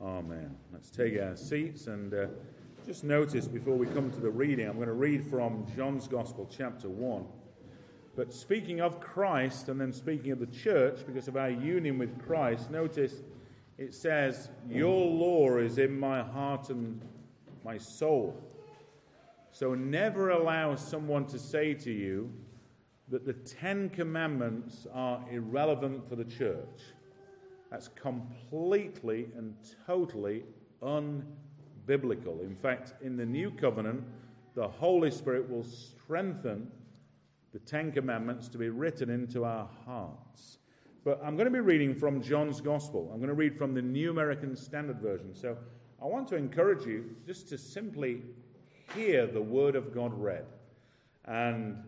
Amen. Let's take our seats and uh, just notice before we come to the reading, I'm going to read from John's Gospel, chapter 1. But speaking of Christ and then speaking of the church, because of our union with Christ, notice it says, Your law is in my heart and my soul. So never allow someone to say to you that the Ten Commandments are irrelevant for the church. That's completely and totally unbiblical. In fact, in the new covenant, the Holy Spirit will strengthen the Ten Commandments to be written into our hearts. But I'm going to be reading from John's Gospel. I'm going to read from the New American Standard Version. So I want to encourage you just to simply hear the Word of God read and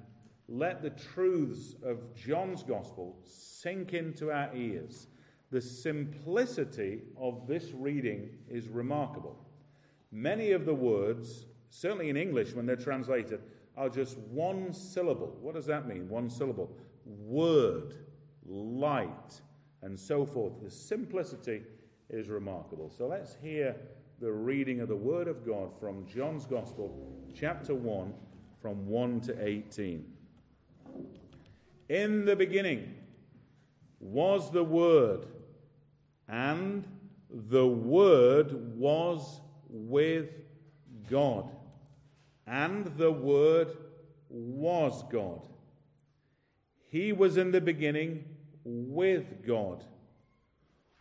let the truths of John's Gospel sink into our ears the simplicity of this reading is remarkable. Many of the words, certainly in English when they're translated, are just one syllable. What does that mean? One syllable. Word, light, and so forth. The simplicity is remarkable. So let's hear the reading of the Word of God from John's Gospel, chapter 1, from 1 to 18. In the beginning was the Word and the Word was with God. And the Word was God. He was in the beginning with God.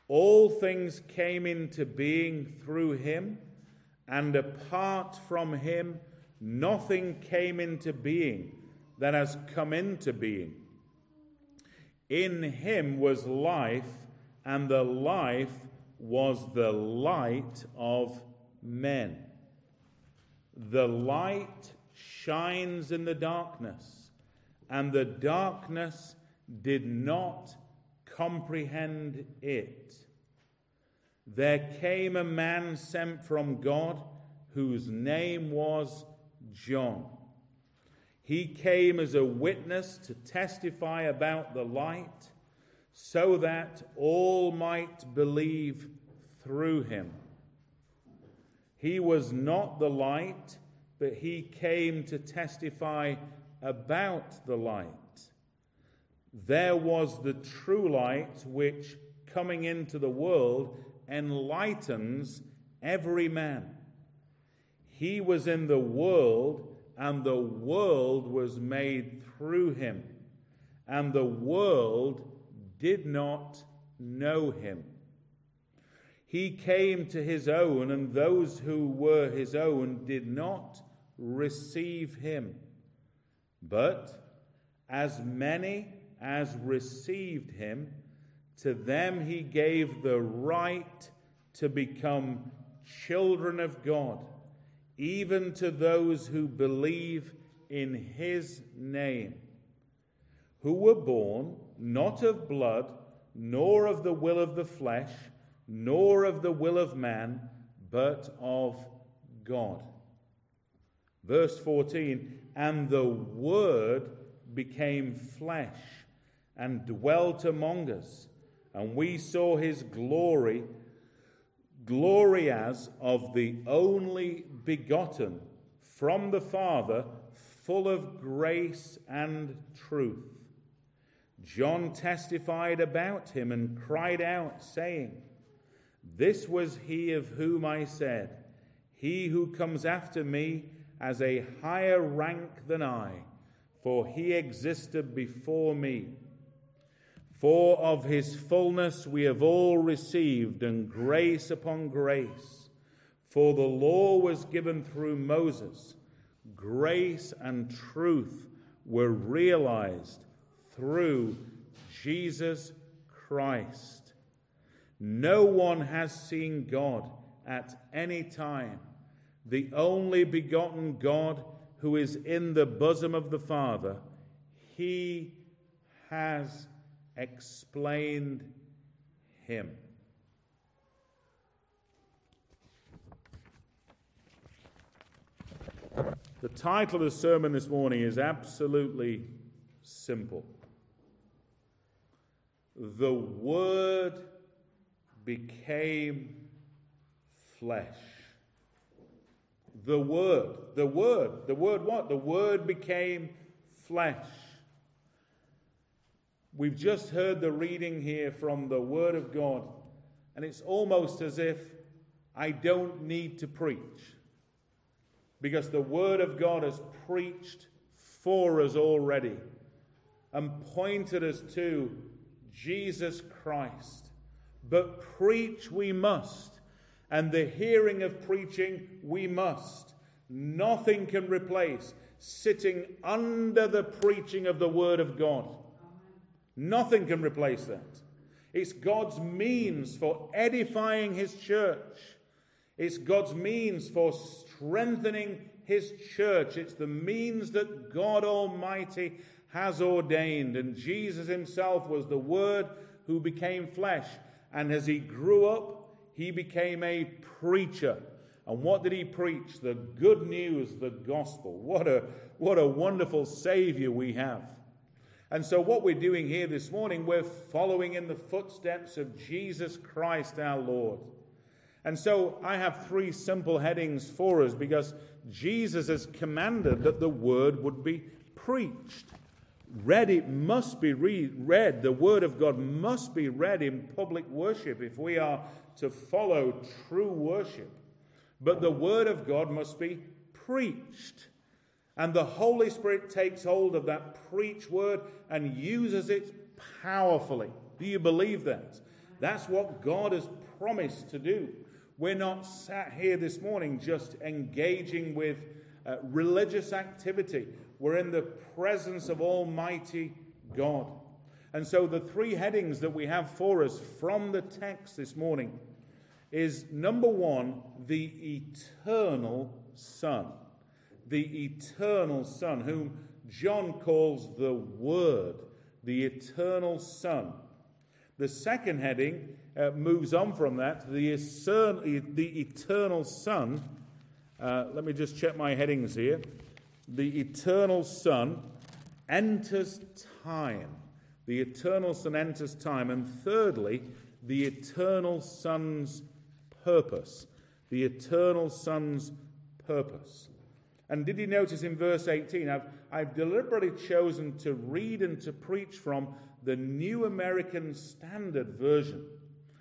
All things came into being through him, and apart from him, nothing came into being that has come into being. In him was life and the life was the light of men. The light shines in the darkness, and the darkness did not comprehend it. There came a man sent from God whose name was John. He came as a witness to testify about the light so that all might believe through him. He was not the light, but he came to testify about the light. There was the true light, which, coming into the world, enlightens every man. He was in the world, and the world was made through him, and the world did not know him. He came to his own, and those who were his own did not receive him. But as many as received him, to them he gave the right to become children of God, even to those who believe in his name, who were born not of blood, nor of the will of the flesh, nor of the will of man, but of God. Verse 14 And the Word became flesh and dwelt among us, and we saw his glory, glory as of the only begotten from the Father, full of grace and truth. John testified about him and cried out, saying, This was he of whom I said, He who comes after me has a higher rank than I, for he existed before me. For of his fullness we have all received, and grace upon grace. For the law was given through Moses, grace and truth were realized through Jesus Christ. No one has seen God at any time. The only begotten God who is in the bosom of the Father, he has explained him. The title of the sermon this morning is absolutely simple the Word became flesh. The Word, the Word, the Word what? The Word became flesh. We've just heard the reading here from the Word of God, and it's almost as if I don't need to preach because the Word of God has preached for us already and pointed us to Jesus Christ. But preach we must, and the hearing of preaching we must. Nothing can replace sitting under the preaching of the Word of God. Nothing can replace that. It's God's means for edifying His church. It's God's means for strengthening His church. It's the means that God Almighty has ordained. And Jesus Himself was the Word who became flesh. And as He grew up, He became a preacher. And what did He preach? The good news, the gospel. What a, what a wonderful Savior we have. And so, what we're doing here this morning, we're following in the footsteps of Jesus Christ our Lord. And so, I have three simple headings for us because Jesus has commanded that the word would be preached. Read, it must be read, read. The word of God must be read in public worship if we are to follow true worship. But the word of God must be preached. And the Holy Spirit takes hold of that preach word and uses it powerfully. Do you believe that? That's what God has promised to do. We're not sat here this morning just engaging with uh, religious activity. We're in the presence of Almighty God. And so, the three headings that we have for us from the text this morning is number one, the eternal Son the eternal Son, whom John calls the Word, the eternal Son. The second heading uh, moves on from that, the, the eternal Son. Uh, let me just check my headings here. The eternal Son enters time. The eternal Son enters time. And thirdly, the eternal Son's purpose. The eternal Son's purpose. And did you notice in verse 18? I've, I've deliberately chosen to read and to preach from the New American Standard Version.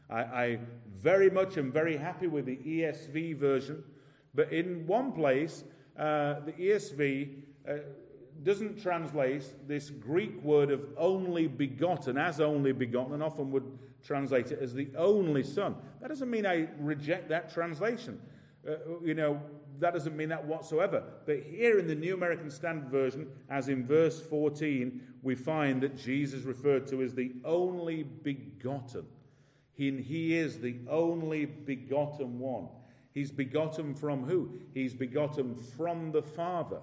I, I very much am very happy with the ESV version, but in one place, uh, the ESV uh, doesn't translate this Greek word of only begotten as only begotten, and often would translate it as the only Son. That doesn't mean I reject that translation. Uh, you know, that doesn't mean that whatsoever. But here in the New American Standard Version, as in verse 14, we find that Jesus referred to as the only begotten. He, he is the only begotten one. He's begotten from who? He's begotten from the Father.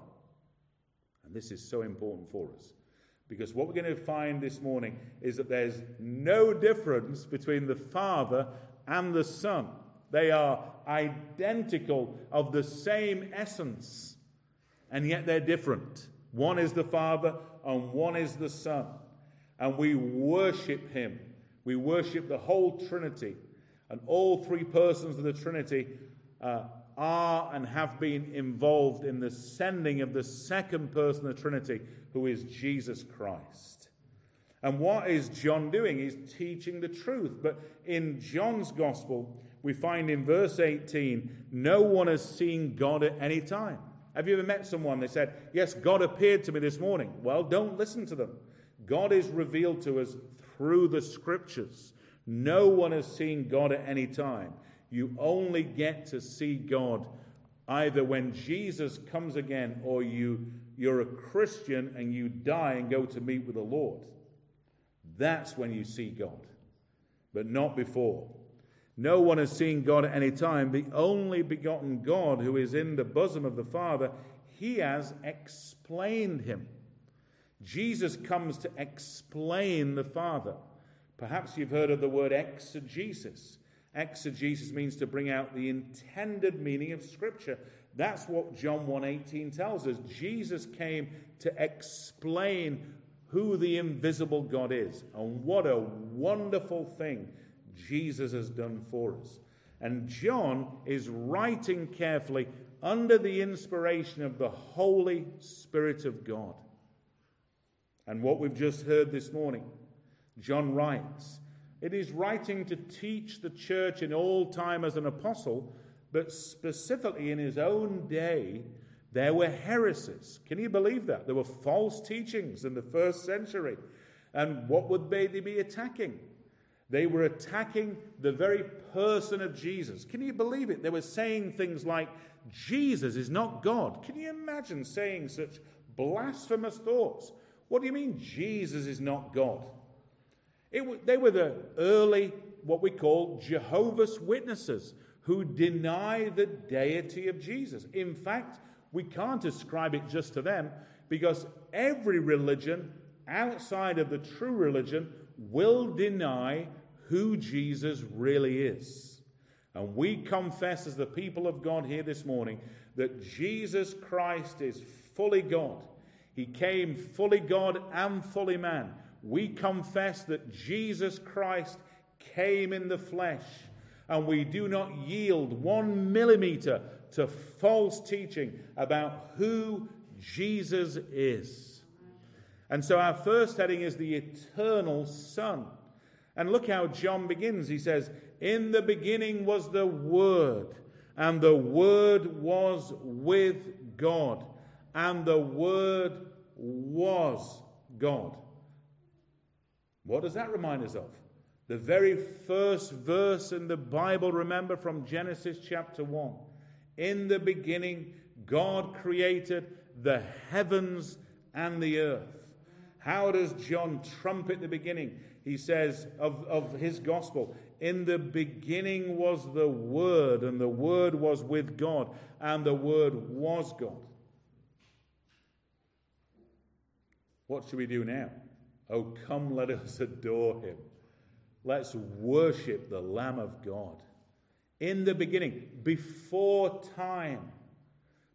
And this is so important for us. Because what we're going to find this morning is that there's no difference between the Father and the Son. They are identical, of the same essence, and yet they're different. One is the Father, and one is the Son. And we worship Him. We worship the whole Trinity. And all three persons of the Trinity uh, are and have been involved in the sending of the second person of the Trinity, who is Jesus Christ. And what is John doing? He's teaching the truth. But in John's gospel, we find in verse 18, no one has seen God at any time. Have you ever met someone? They said, Yes, God appeared to me this morning. Well, don't listen to them. God is revealed to us through the scriptures. No one has seen God at any time. You only get to see God either when Jesus comes again or you, you're a Christian and you die and go to meet with the Lord. That's when you see God, but not before. No one has seen God at any time. The only begotten God who is in the bosom of the Father, he has explained him. Jesus comes to explain the Father. Perhaps you've heard of the word exegesis. Exegesis means to bring out the intended meaning of Scripture. That's what John 1:18 tells us. Jesus came to explain who the invisible God is. And what a wonderful thing Jesus has done for us. And John is writing carefully under the inspiration of the Holy Spirit of God. And what we've just heard this morning, John writes, it is writing to teach the church in all time as an apostle, but specifically in his own day, there were heresies. Can you believe that? There were false teachings in the first century. And what would they be attacking? They were attacking the very person of Jesus. Can you believe it? They were saying things like, Jesus is not God. Can you imagine saying such blasphemous thoughts? What do you mean Jesus is not God? It, they were the early, what we call Jehovah's Witnesses, who deny the deity of Jesus. In fact, we can't ascribe it just to them because every religion outside of the true religion will deny who Jesus really is. And we confess as the people of God here this morning that Jesus Christ is fully God. He came fully God and fully man. We confess that Jesus Christ came in the flesh, and we do not yield one millimeter to false teaching about who Jesus is. And so our first heading is the eternal Son. And look how John begins. He says, In the beginning was the Word, and the Word was with God, and the Word was God. What does that remind us of? The very first verse in the Bible, remember from Genesis chapter 1. In the beginning, God created the heavens and the earth. How does John trumpet the beginning? He says of, of his gospel, In the beginning was the Word, and the Word was with God, and the Word was God. What should we do now? Oh, come, let us adore him. Let's worship the Lamb of God. In the beginning, before time,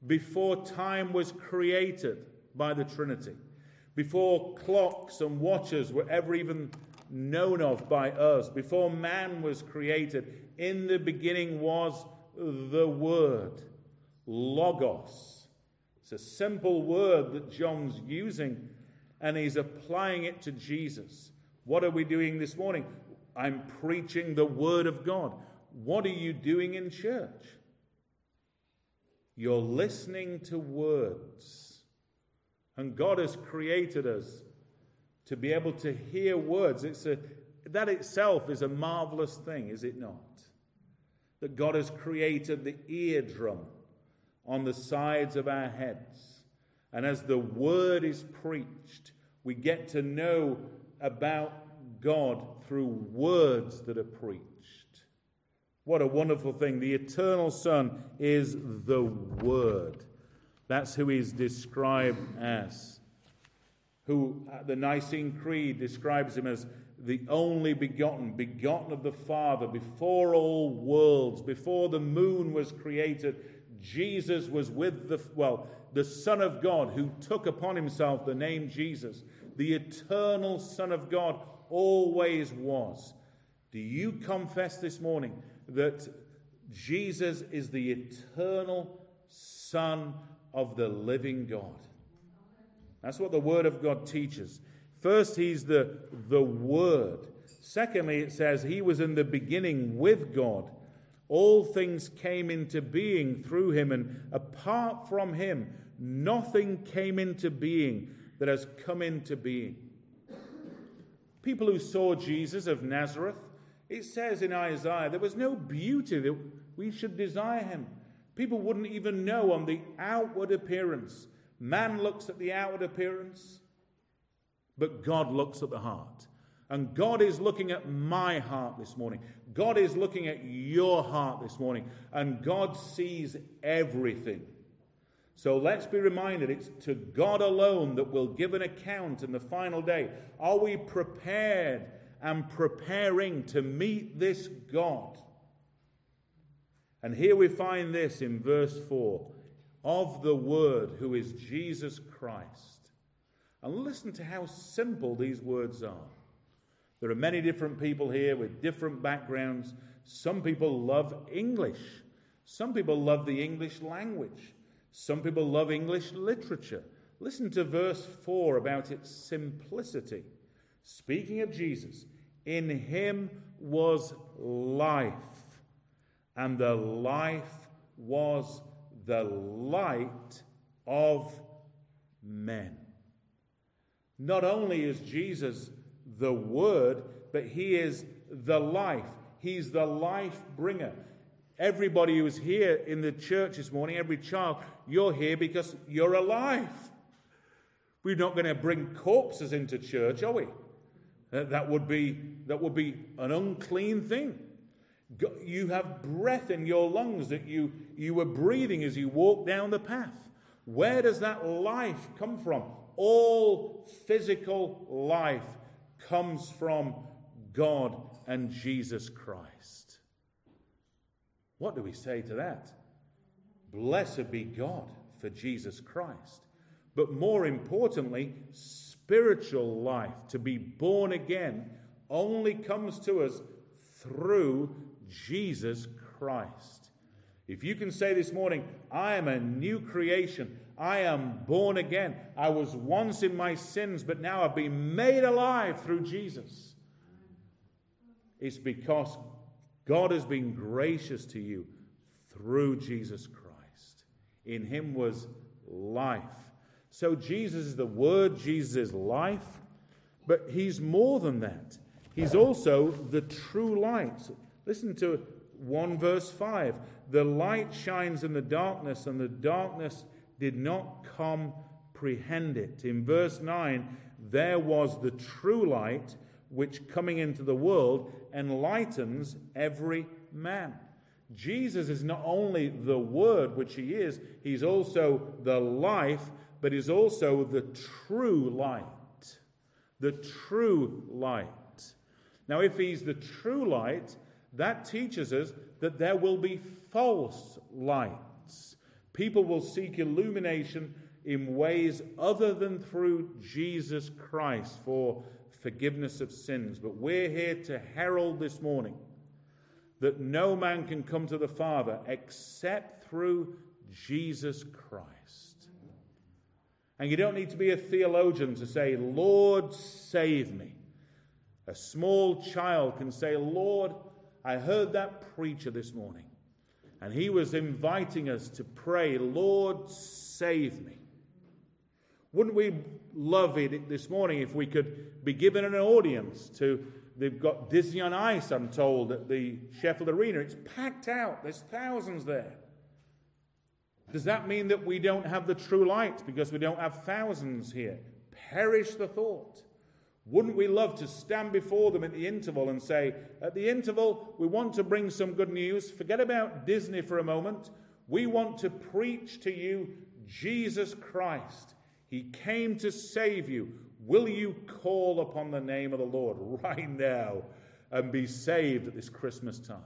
before time was created by the Trinity, before clocks and watches were ever even known of by us, before man was created, in the beginning was the Word, Logos. It's a simple word that John's using and he's applying it to Jesus. What are we doing this morning? I'm preaching the Word of God. What are you doing in church? You're listening to words. And God has created us to be able to hear words. It's a, that itself is a marvelous thing, is it not? That God has created the eardrum on the sides of our heads and as the word is preached, we get to know about God through words that are preached. What a wonderful thing. The eternal Son is the Word. That's who he's described as. Who the Nicene Creed describes him as the only begotten, begotten of the Father, before all worlds, before the moon was created. Jesus was with the, well, the Son of God, who took upon himself the name Jesus, the eternal Son of God, always was. Do you confess this morning that Jesus is the eternal Son of the living God? That's what the Word of God teaches. First, He's the, the Word. Secondly, it says He was in the beginning with God. All things came into being through him, and apart from him, nothing came into being that has come into being. People who saw Jesus of Nazareth, it says in Isaiah, there was no beauty that we should desire him. People wouldn't even know on the outward appearance. Man looks at the outward appearance, but God looks at the heart. And God is looking at my heart this morning. God is looking at your heart this morning. And God sees everything. So let's be reminded it's to God alone that we'll give an account in the final day. Are we prepared and preparing to meet this God? And here we find this in verse 4 of the Word who is Jesus Christ. And listen to how simple these words are. There are many different people here with different backgrounds. Some people love English. Some people love the English language. Some people love English literature. Listen to verse 4 about its simplicity. Speaking of Jesus, in him was life, and the life was the light of men. Not only is Jesus the Word, but He is the life. He's the life bringer. Everybody who's here in the church this morning, every child, you're here because you're alive. We're not going to bring corpses into church, are we? That would be, that would be an unclean thing. You have breath in your lungs that you, you were breathing as you walked down the path. Where does that life come from? All physical life comes from God and Jesus Christ. What do we say to that? Blessed be God for Jesus Christ. But more importantly, spiritual life, to be born again, only comes to us through Jesus Christ. If you can say this morning, I am a new creation, I am born again, I was once in my sins, but now I've been made alive through Jesus, it's because God has been gracious to you through Jesus Christ. In Him was life. So Jesus is the Word, Jesus is life, but He's more than that. He's also the true light. Listen to 1 verse 5. The light shines in the darkness, and the darkness did not comprehend it. In verse 9, there was the true light, which coming into the world enlightens every man. Jesus is not only the Word, which He is, He's also the life, but He's also the true light. The true light. Now, if He's the true light, that teaches us that there will be false lights. People will seek illumination in ways other than through Jesus Christ for forgiveness of sins. But we're here to herald this morning that no man can come to the Father except through Jesus Christ. And you don't need to be a theologian to say, Lord, save me. A small child can say, Lord, I heard that preacher this morning, and he was inviting us to pray, Lord, save me. Wouldn't we love it this morning if we could be given an audience to? They've got Disney on Ice, I'm told, at the Sheffield Arena. It's packed out, there's thousands there. Does that mean that we don't have the true light because we don't have thousands here? Perish the thought. Wouldn't we love to stand before them at the interval and say, At the interval, we want to bring some good news. Forget about Disney for a moment. We want to preach to you Jesus Christ. He came to save you. Will you call upon the name of the Lord right now and be saved at this Christmas time?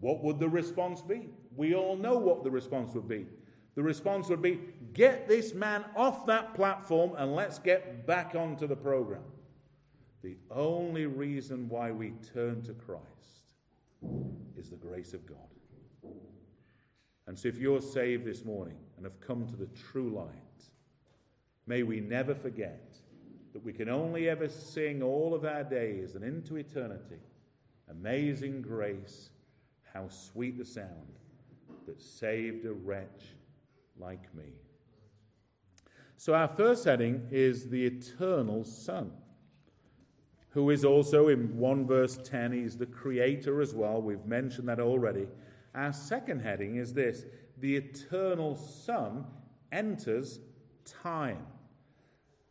What would the response be? We all know what the response would be. The response would be get this man off that platform and let's get back onto the program. The only reason why we turn to Christ is the grace of God. And so, if you're saved this morning and have come to the true light, may we never forget that we can only ever sing all of our days and into eternity Amazing grace, how sweet the sound that saved a wretch like me. So, our first heading is the eternal Son, who is also in 1 verse 10, he's the creator as well. We've mentioned that already. Our second heading is this the eternal Son enters time.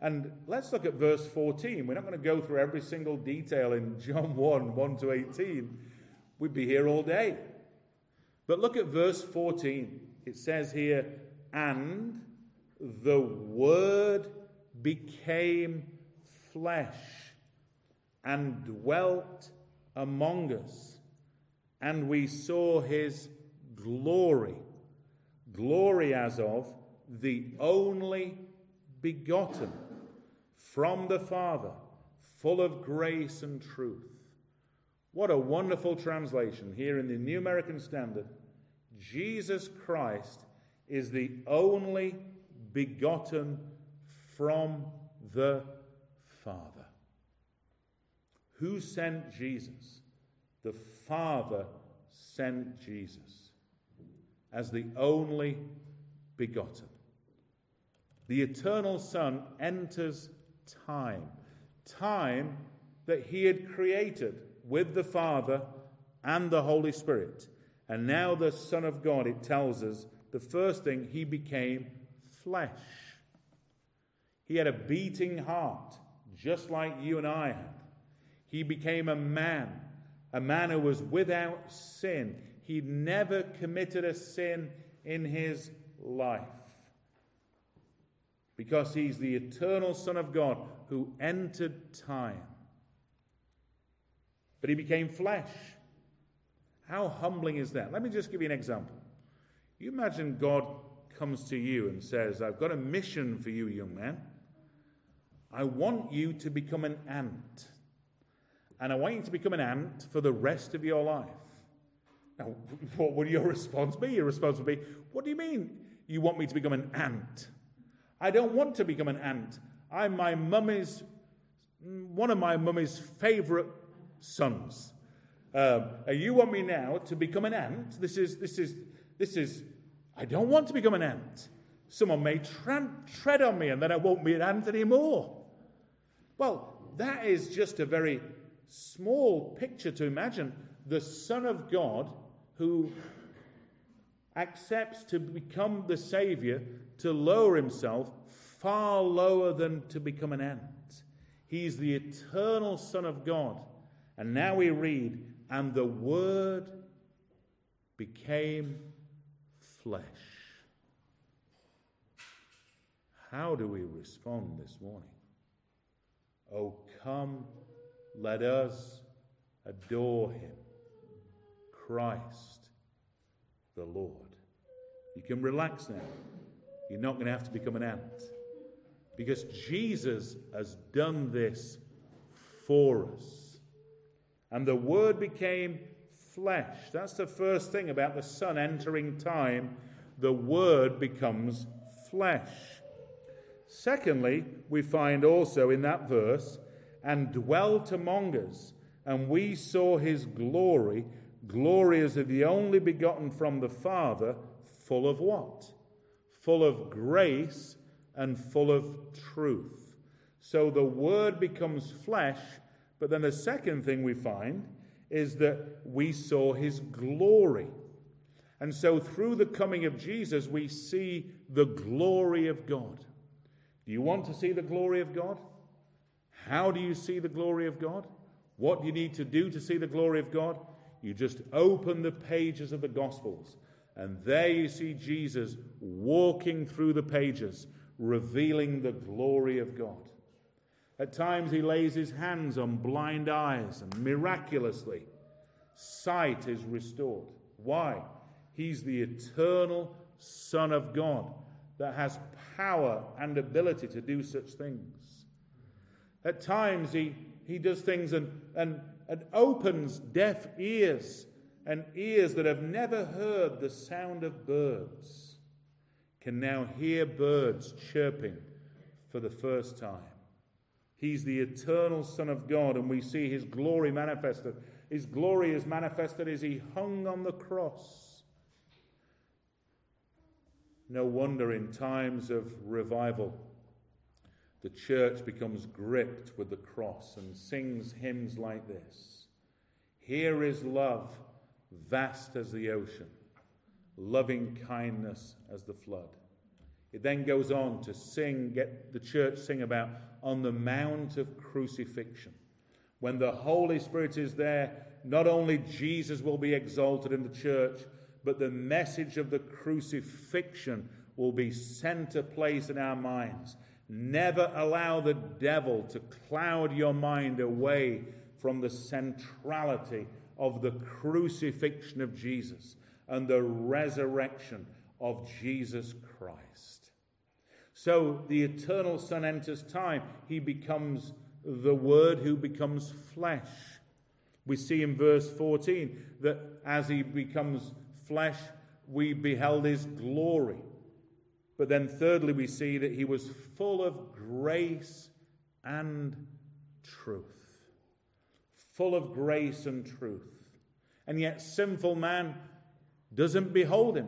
And let's look at verse 14. We're not going to go through every single detail in John 1 1 to 18. We'd be here all day. But look at verse 14. It says here, and the Word became flesh and dwelt among us, and we saw his glory. Glory as of the only begotten from the Father, full of grace and truth. What a wonderful translation here in the New American Standard. Jesus Christ is the only begotten from the Father. Who sent Jesus? The Father sent Jesus as the only begotten. The eternal Son enters time, time that he had created with the Father and the Holy Spirit. And now, the Son of God, it tells us the first thing, he became flesh. He had a beating heart, just like you and I had. He became a man, a man who was without sin. He'd never committed a sin in his life. Because he's the eternal Son of God who entered time. But he became flesh. How humbling is that? Let me just give you an example. You imagine God comes to you and says, I've got a mission for you, young man. I want you to become an ant. And I want you to become an ant for the rest of your life. Now, what would your response be? Your response would be, What do you mean you want me to become an ant? I don't want to become an ant. I'm my mummy's, one of my mummy's favorite sons. Um, you want me now to become an ant? This is, this is, this is, I don't want to become an ant. Someone may tra- tread on me and then I won't be an ant anymore. Well, that is just a very small picture to imagine. The Son of God who accepts to become the Savior, to lower himself far lower than to become an ant. He's the eternal Son of God. And now we read, and the Word became flesh. How do we respond this morning? Oh, come, let us adore him, Christ the Lord. You can relax now. You're not going to have to become an ant because Jesus has done this for us. And the Word became flesh. That's the first thing about the Son entering time. The Word becomes flesh. Secondly, we find also in that verse, and dwelt among us, and we saw his glory, glory as of the only begotten from the Father, full of what? Full of grace and full of truth. So the Word becomes flesh, but then the second thing we find is that we saw his glory. And so through the coming of Jesus, we see the glory of God. Do you want to see the glory of God? How do you see the glory of God? What do you need to do to see the glory of God? You just open the pages of the Gospels, and there you see Jesus walking through the pages, revealing the glory of God. At times, he lays his hands on blind eyes, and miraculously, sight is restored. Why? He's the eternal Son of God that has power and ability to do such things. At times, he, he does things and, and, and opens deaf ears and ears that have never heard the sound of birds can now hear birds chirping for the first time. He's the eternal Son of God, and we see his glory manifested. His glory is manifested as he hung on the cross. No wonder in times of revival, the church becomes gripped with the cross and sings hymns like this Here is love, vast as the ocean loving kindness as the flood. It then goes on to sing, get the church sing about on the Mount of Crucifixion. When the Holy Spirit is there, not only Jesus will be exalted in the church, but the message of the crucifixion will be center place in our minds. Never allow the devil to cloud your mind away from the centrality of the crucifixion of Jesus and the resurrection of Jesus Christ. So the eternal Son enters time. He becomes the Word who becomes flesh. We see in verse 14 that as he becomes flesh, we beheld his glory. But then, thirdly, we see that he was full of grace and truth. Full of grace and truth. And yet, sinful man doesn't behold him.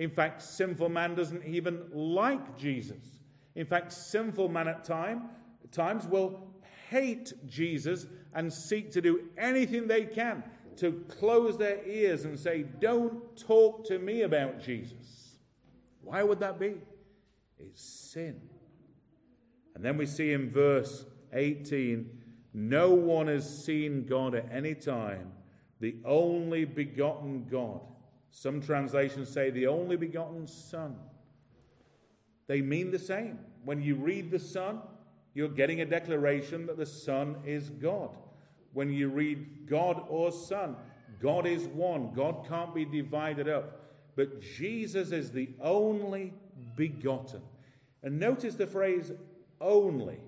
In fact, sinful man doesn't even like Jesus. In fact, sinful man at time, times will hate Jesus and seek to do anything they can to close their ears and say, Don't talk to me about Jesus. Why would that be? It's sin. And then we see in verse 18 no one has seen God at any time, the only begotten God. Some translations say the only begotten Son. They mean the same. When you read the Son, you're getting a declaration that the Son is God. When you read God or Son, God is one. God can't be divided up. But Jesus is the only begotten. And notice the phrase only.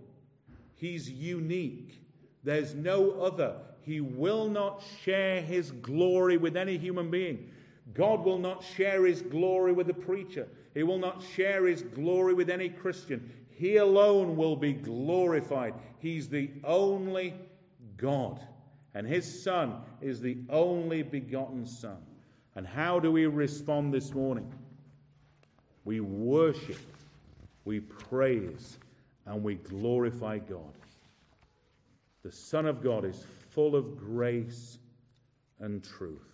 He's unique. There's no other. He will not share his glory with any human being. God will not share his glory with a preacher. He will not share his glory with any Christian. He alone will be glorified. He's the only God. And his Son is the only begotten Son. And how do we respond this morning? We worship, we praise, and we glorify God. The Son of God is full of grace and truth.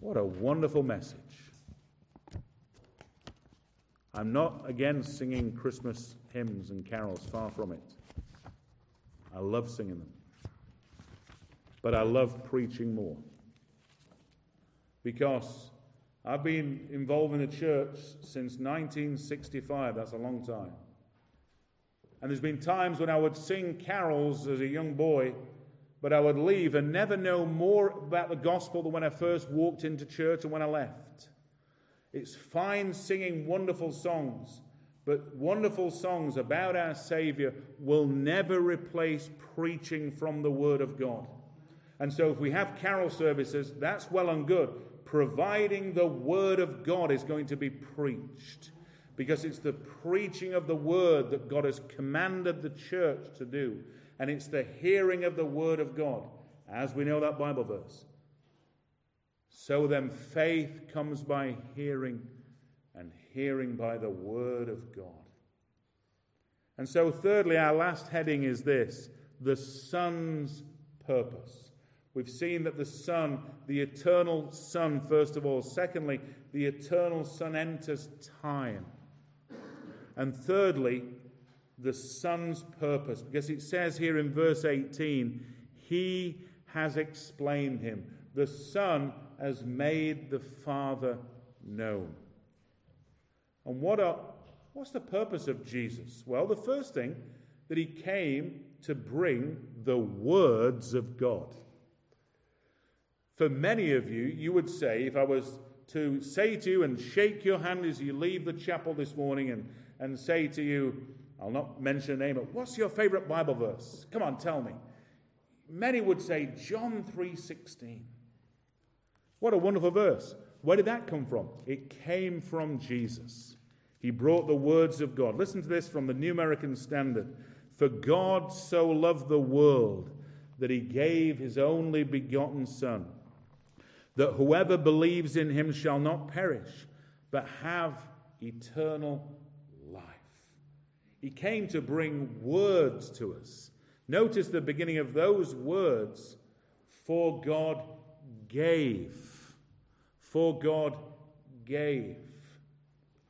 What a wonderful message. I'm not against singing Christmas hymns and carols, far from it. I love singing them. But I love preaching more. Because I've been involved in the church since 1965. That's a long time. And there's been times when I would sing carols as a young boy, but I would leave and never know more about the gospel than when I first walked into church and when I left. It's fine singing wonderful songs, but wonderful songs about our Savior will never replace preaching from the Word of God. And so, if we have carol services, that's well and good, providing the Word of God is going to be preached. Because it's the preaching of the Word that God has commanded the church to do. And it's the hearing of the Word of God, as we know that Bible verse. So then, faith comes by hearing, and hearing by the Word of God. And so, thirdly, our last heading is this the Son's purpose. We've seen that the Son, the eternal Son, first of all. Secondly, the eternal Son enters time. And thirdly, the Son's purpose, because it says here in verse 18, He has explained Him. The Son has made the Father known. And what are, what's the purpose of Jesus? Well, the first thing, that He came to bring the words of God. For many of you, you would say, if I was to say to you and shake your hand as you leave the chapel this morning and, and say to you, I'll not mention a name, but what's your favorite Bible verse? Come on, tell me. Many would say John 3:16. What a wonderful verse. Where did that come from? It came from Jesus. He brought the words of God. Listen to this from the New American Standard. For God so loved the world that he gave his only begotten Son that whoever believes in him shall not perish, but have eternal. He came to bring words to us. Notice the beginning of those words for God gave. For God gave.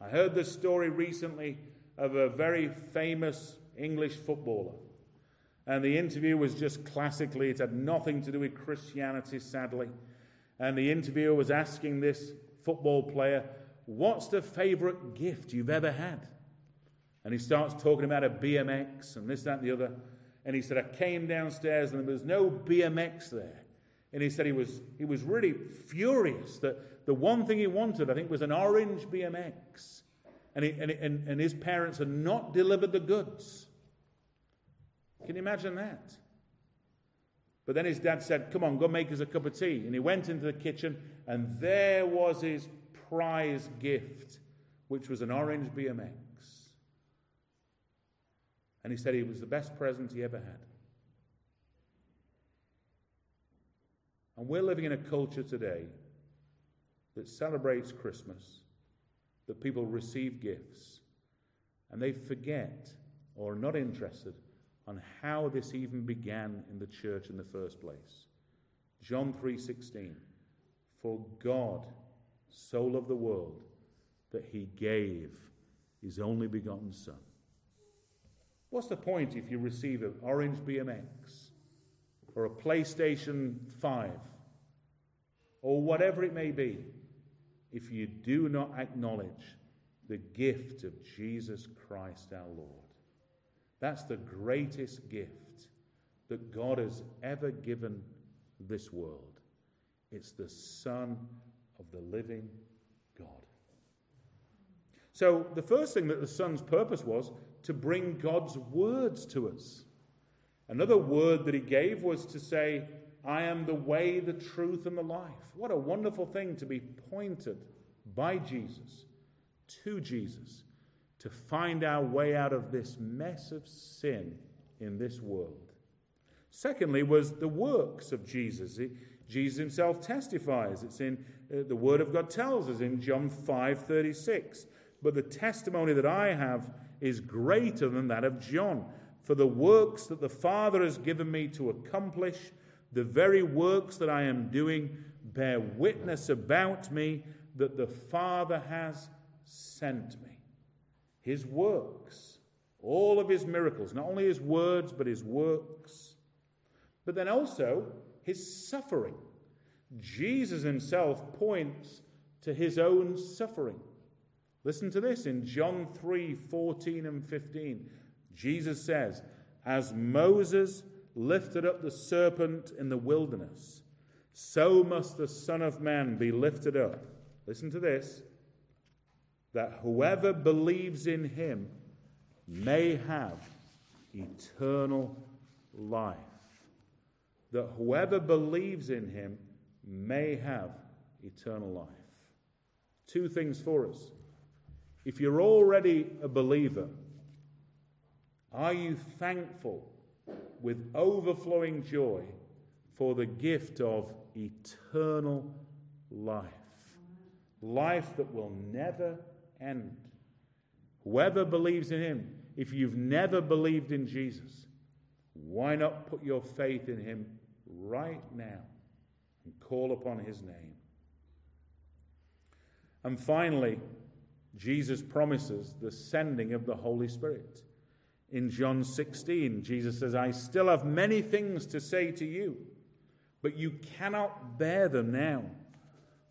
I heard the story recently of a very famous English footballer. And the interview was just classically, it had nothing to do with Christianity, sadly. And the interviewer was asking this football player, What's the favorite gift you've ever had? And he starts talking about a BMX and this, that, and the other. And he said, I came downstairs and there was no BMX there. And he said he was, he was really furious that the one thing he wanted, I think, was an orange BMX. And, he, and, and, and his parents had not delivered the goods. Can you imagine that? But then his dad said, Come on, go make us a cup of tea. And he went into the kitchen, and there was his prize gift, which was an orange BMX. And he said it was the best present he ever had. And we're living in a culture today that celebrates Christmas, that people receive gifts, and they forget or are not interested on how this even began in the church in the first place. John 3:16 For God so loved the world that he gave his only begotten son. What's the point if you receive an orange BMX or a PlayStation 5 or whatever it may be if you do not acknowledge the gift of Jesus Christ our Lord? That's the greatest gift that God has ever given this world. It's the Son of the living. So, the first thing that the Son's purpose was to bring God's words to us. Another word that he gave was to say, I am the way, the truth, and the life. What a wonderful thing to be pointed by Jesus to Jesus to find our way out of this mess of sin in this world. Secondly, was the works of Jesus. Jesus himself testifies. It's in uh, the Word of God tells us in John 5 36. But the testimony that I have is greater than that of John. For the works that the Father has given me to accomplish, the very works that I am doing, bear witness about me that the Father has sent me. His works, all of his miracles, not only his words, but his works, but then also his suffering. Jesus himself points to his own suffering. Listen to this in John 3 14 and 15. Jesus says, As Moses lifted up the serpent in the wilderness, so must the Son of Man be lifted up. Listen to this that whoever believes in him may have eternal life. That whoever believes in him may have eternal life. Two things for us. If you're already a believer, are you thankful with overflowing joy for the gift of eternal life? Life that will never end. Whoever believes in him, if you've never believed in Jesus, why not put your faith in him right now and call upon his name? And finally, Jesus promises the sending of the Holy Spirit. In John 16, Jesus says, I still have many things to say to you, but you cannot bear them now.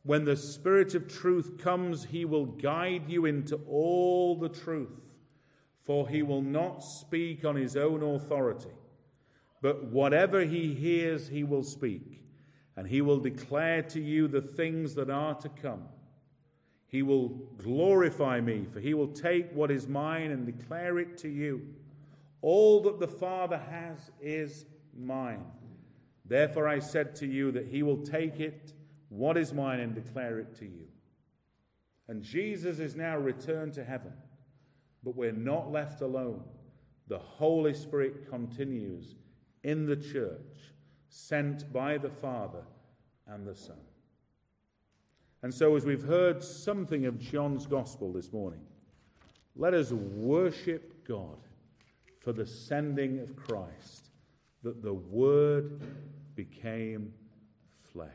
When the Spirit of truth comes, he will guide you into all the truth, for he will not speak on his own authority, but whatever he hears, he will speak, and he will declare to you the things that are to come. He will glorify me, for he will take what is mine and declare it to you. All that the Father has is mine. Therefore I said to you that he will take it what is mine and declare it to you. And Jesus is now returned to heaven, but we're not left alone. The Holy Spirit continues in the church, sent by the Father and the Son. And so, as we've heard something of John's gospel this morning, let us worship God for the sending of Christ, that the Word became flesh.